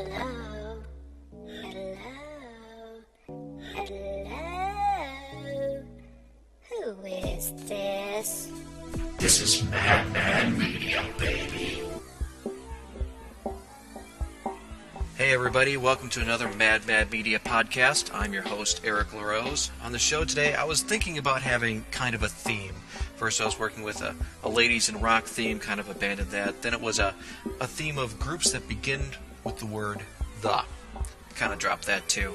Hello? Hello? Hello? Who is this? This is Mad Mad Media, baby. Hey, everybody, welcome to another Mad Mad Media podcast. I'm your host, Eric LaRose. On the show today, I was thinking about having kind of a theme. First, I was working with a, a ladies in rock theme, kind of abandoned that. Then it was a, a theme of groups that begin with the word the. Kind of dropped that too.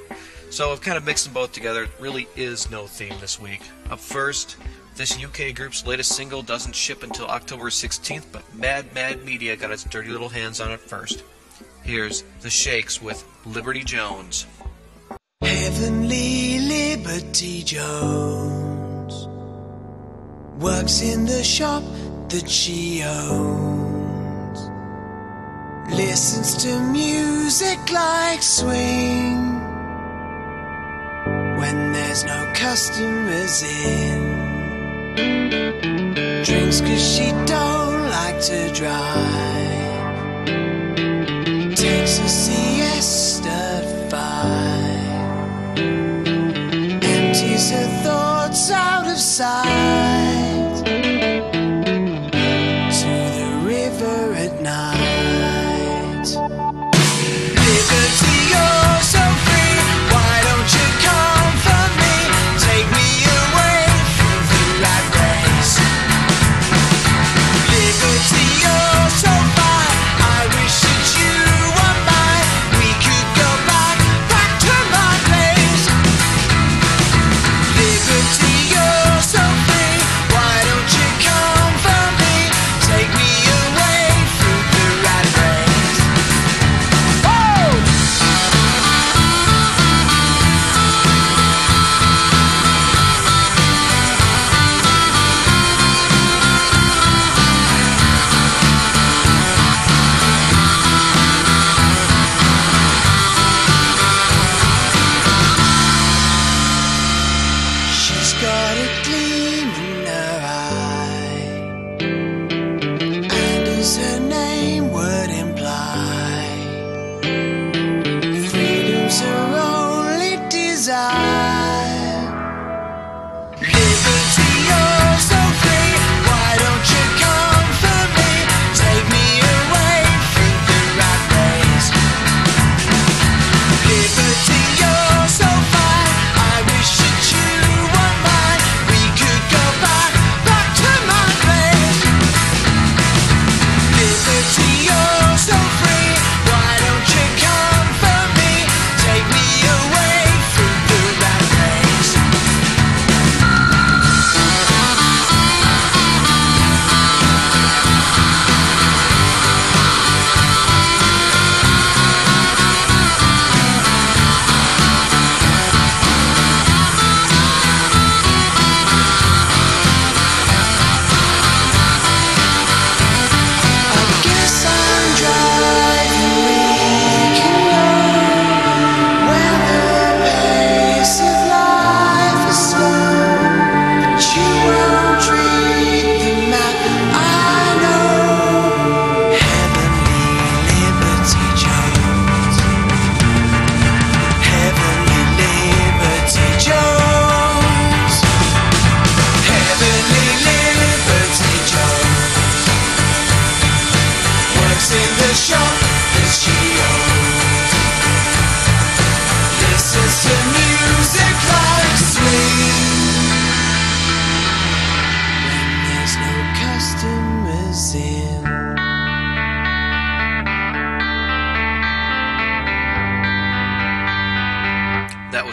So I've kind of mixed them both together. It really is no theme this week. Up first, this UK group's latest single doesn't ship until October 16th, but Mad Mad Media got its dirty little hands on it first. Here's The Shakes with Liberty Jones. Heavenly Liberty Jones works in the shop that she owns. Listens to music like swing when there's no customers in. Drinks cause she don't like to drive. Takes a siesta at five empties her thoughts out of sight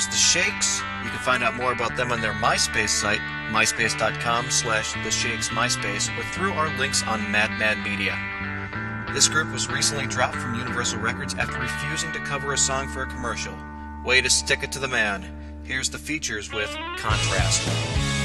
was The Shakes. You can find out more about them on their MySpace site, myspace.com slash The Shakes MySpace, or through our links on Mad Mad Media. This group was recently dropped from Universal Records after refusing to cover a song for a commercial. Way to stick it to the man. Here's the features with Contrast.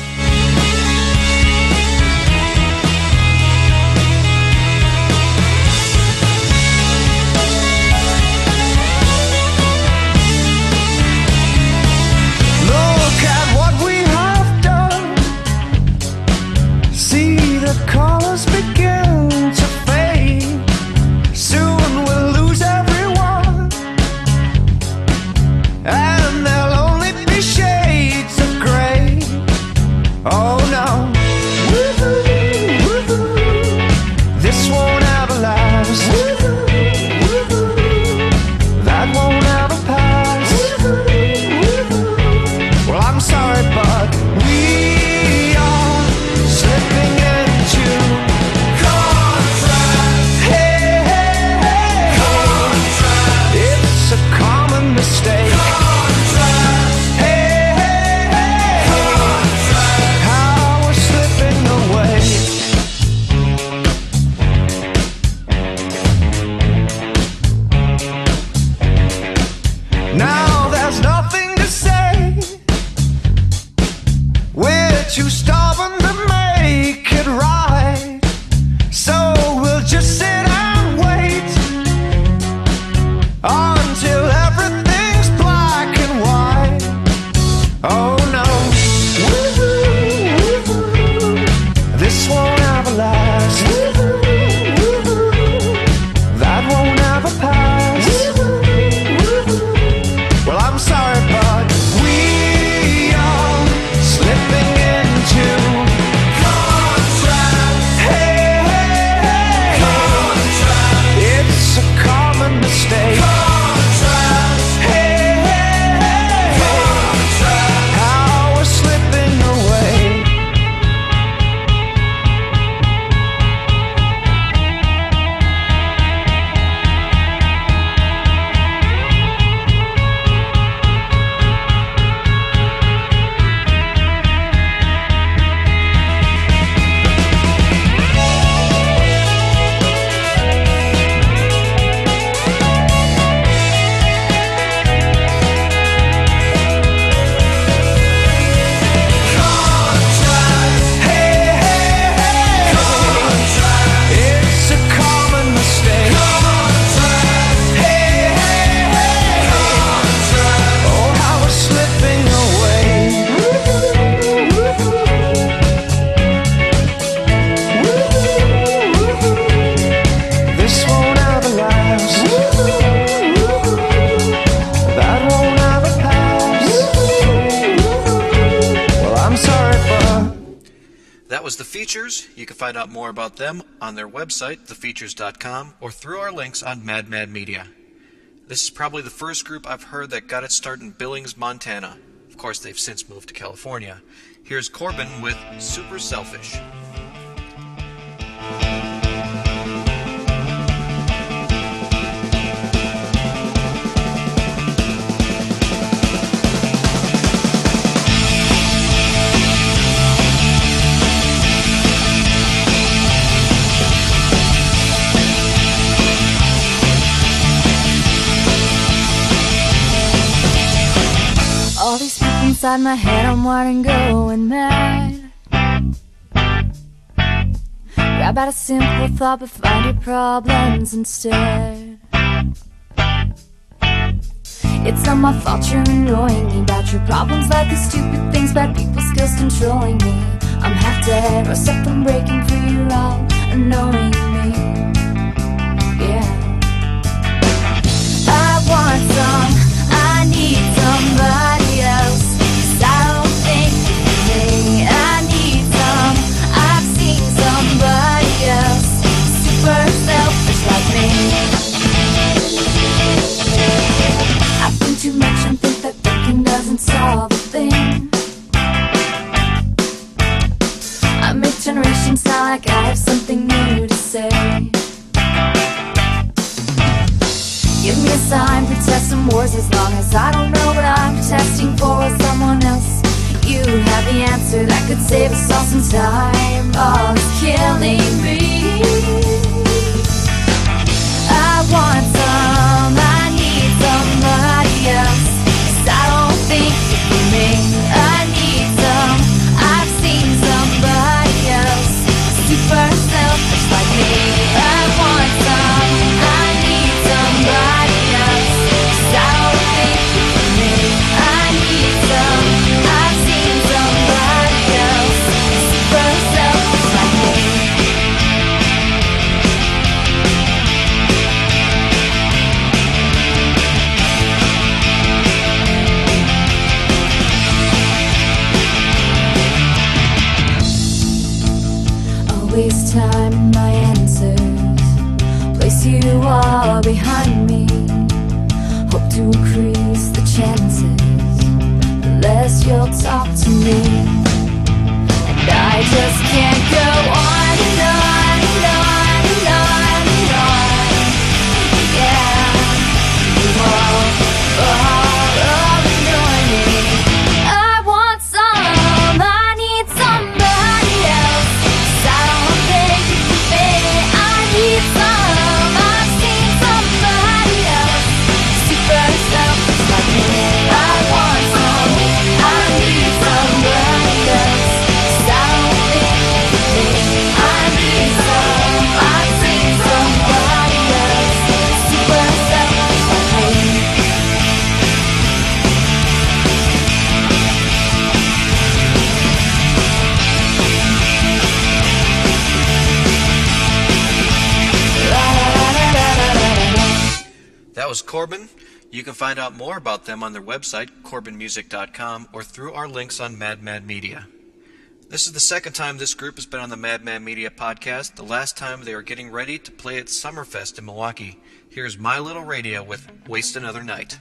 Starving to make it right. The Features. You can find out more about them on their website, thefeatures.com, or through our links on Mad Mad Media. This is probably the first group I've heard that got its start in Billings, Montana. Of course, they've since moved to California. Here's Corbin with Super Selfish. Inside my head, I'm and going mad. Grab out a simple thought, but find your problems instead. It's not my fault you're annoying me about your problems, like the stupid things, bad people skills controlling me. I'm half dead, or something breaking free, you're all annoying me. Yeah. I want some, Give me a sign, protest some wars as long as I don't know what I'm protesting for with someone else. You have the answer that could save us all some time. All killing me. I want some, far behind. Corbin. You can find out more about them on their website, corbinmusic.com, or through our links on Mad Mad Media. This is the second time this group has been on the Mad Mad Media podcast, the last time they were getting ready to play at Summerfest in Milwaukee. Here's My Little Radio with Waste Another Night.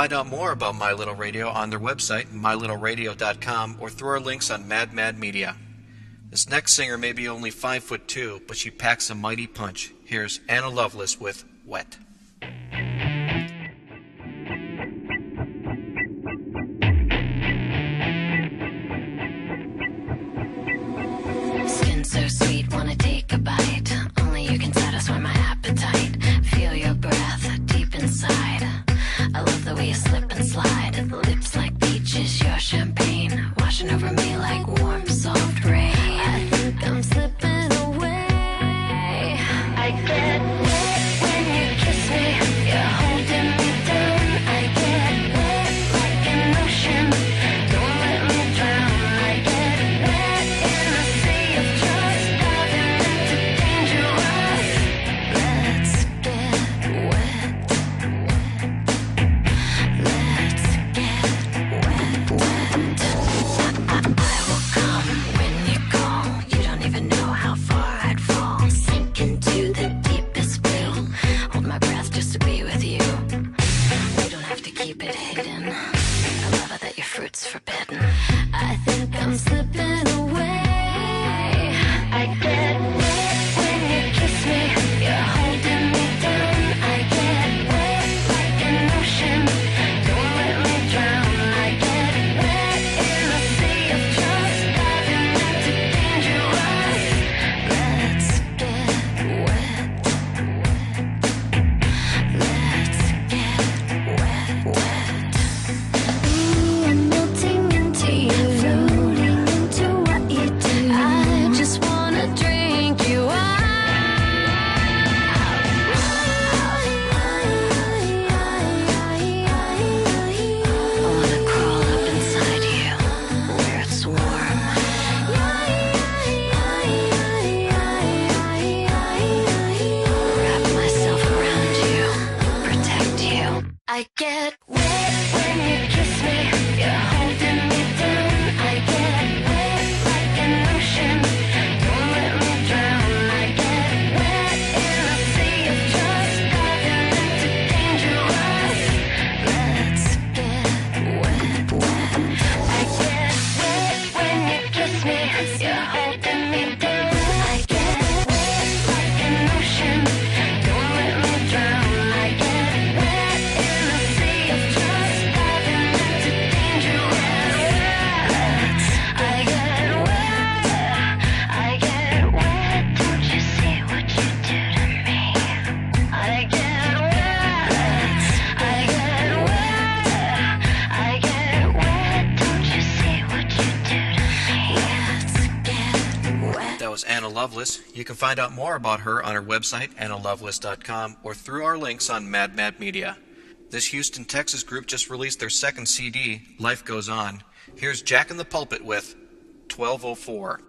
find out more about My Little Radio on their website, mylittleradio.com, or through our links on Mad Mad Media. This next singer may be only five foot two, but she packs a mighty punch. Here's Anna Lovelace with Wet. yourself You can find out more about her on her website, AnnaLoveless.com, or through our links on Mad Mad Media. This Houston, Texas group just released their second CD, Life Goes On. Here's Jack in the Pulpit with 1204.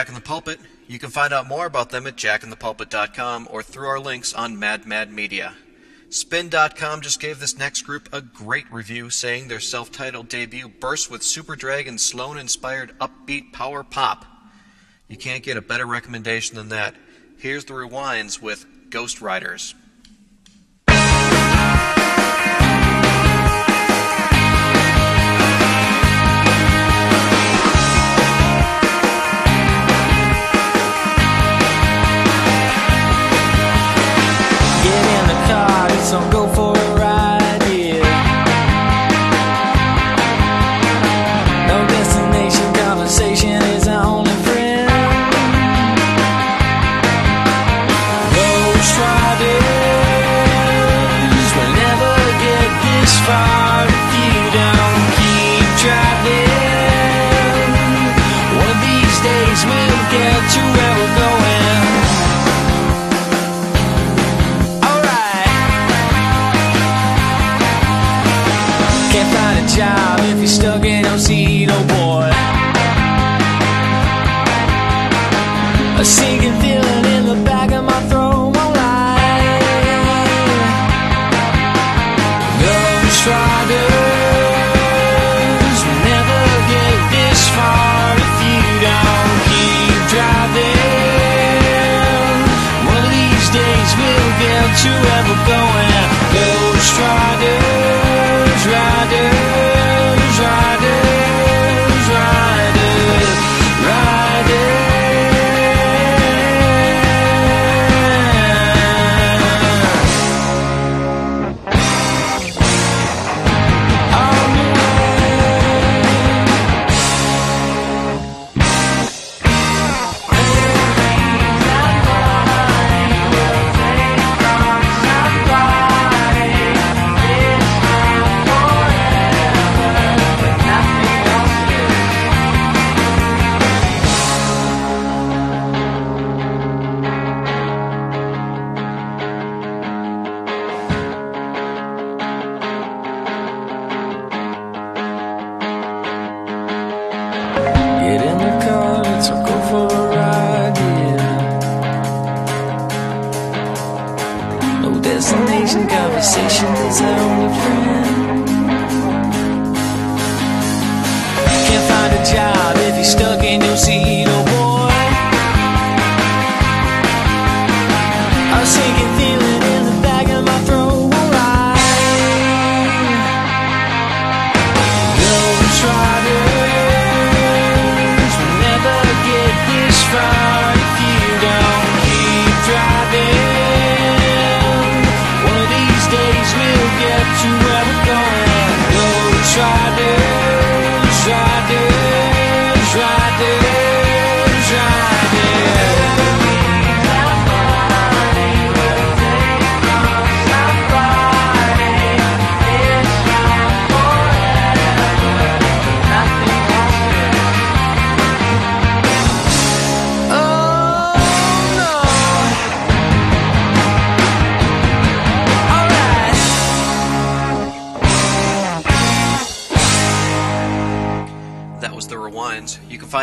Jack in the Pulpit. You can find out more about them at jackinthepulpit.com or through our links on Mad Mad Media. Spin.com just gave this next group a great review, saying their self titled debut burst with Superdrag and Sloan inspired upbeat power pop. You can't get a better recommendation than that. Here's the rewinds with Ghost Riders.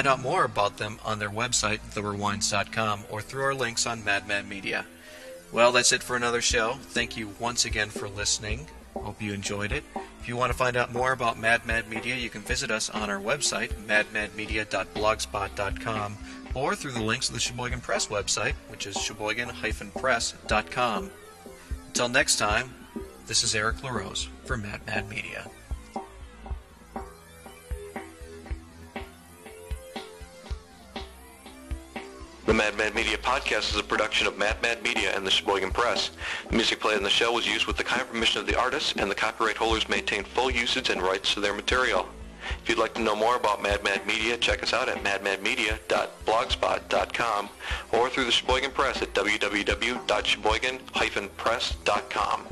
Find out more about them on their website, therewinds.com, or through our links on Mad Mad Media. Well, that's it for another show. Thank you once again for listening. Hope you enjoyed it. If you want to find out more about Mad Mad Media, you can visit us on our website, madmadmedia.blogspot.com, or through the links of the Sheboygan Press website, which is sheboygan-press.com. Until next time, this is Eric LaRose for Mad Mad Media. The Mad Mad Media podcast is a production of Mad Mad Media and the Sheboygan Press. The music played in the show was used with the kind permission of the artists, and the copyright holders maintain full usage and rights to their material. If you'd like to know more about Mad Mad Media, check us out at madmadmedia.blogspot.com or through the Sheboygan Press at www.sheboygan-press.com.